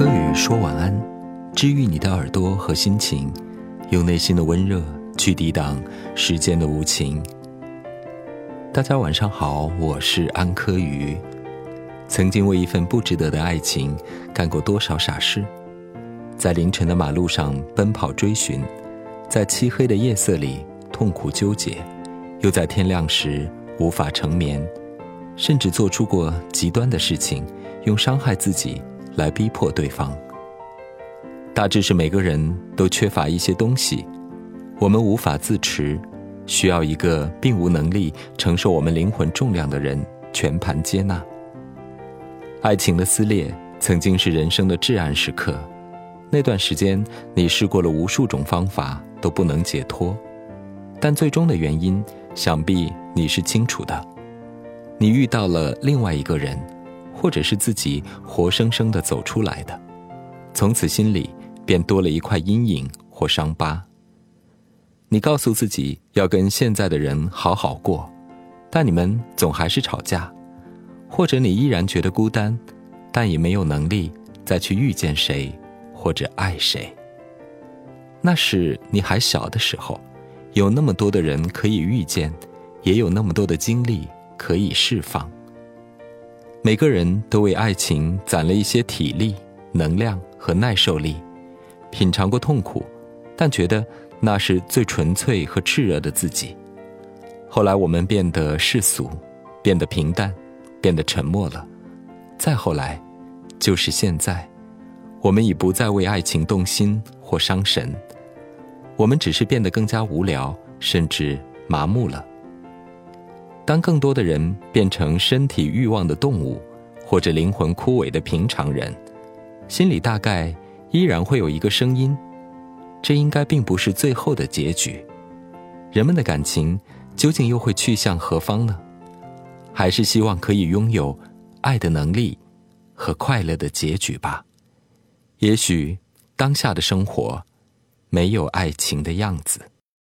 柯宇说晚安，治愈你的耳朵和心情，用内心的温热去抵挡时间的无情。大家晚上好，我是安柯宇。曾经为一份不值得的爱情干过多少傻事？在凌晨的马路上奔跑追寻，在漆黑的夜色里痛苦纠结，又在天亮时无法成眠，甚至做出过极端的事情，用伤害自己。来逼迫对方，大致是每个人都缺乏一些东西，我们无法自持，需要一个并无能力承受我们灵魂重量的人全盘接纳。爱情的撕裂曾经是人生的至暗时刻，那段时间你试过了无数种方法都不能解脱，但最终的原因想必你是清楚的，你遇到了另外一个人。或者是自己活生生的走出来的，从此心里便多了一块阴影或伤疤。你告诉自己要跟现在的人好好过，但你们总还是吵架，或者你依然觉得孤单，但也没有能力再去遇见谁或者爱谁。那是你还小的时候，有那么多的人可以遇见，也有那么多的精力可以释放。每个人都为爱情攒了一些体力、能量和耐受力，品尝过痛苦，但觉得那是最纯粹和炽热的自己。后来我们变得世俗，变得平淡，变得沉默了。再后来，就是现在，我们已不再为爱情动心或伤神，我们只是变得更加无聊，甚至麻木了。当更多的人变成身体欲望的动物，或者灵魂枯萎的平常人，心里大概依然会有一个声音：这应该并不是最后的结局。人们的感情究竟又会去向何方呢？还是希望可以拥有爱的能力和快乐的结局吧？也许当下的生活没有爱情的样子。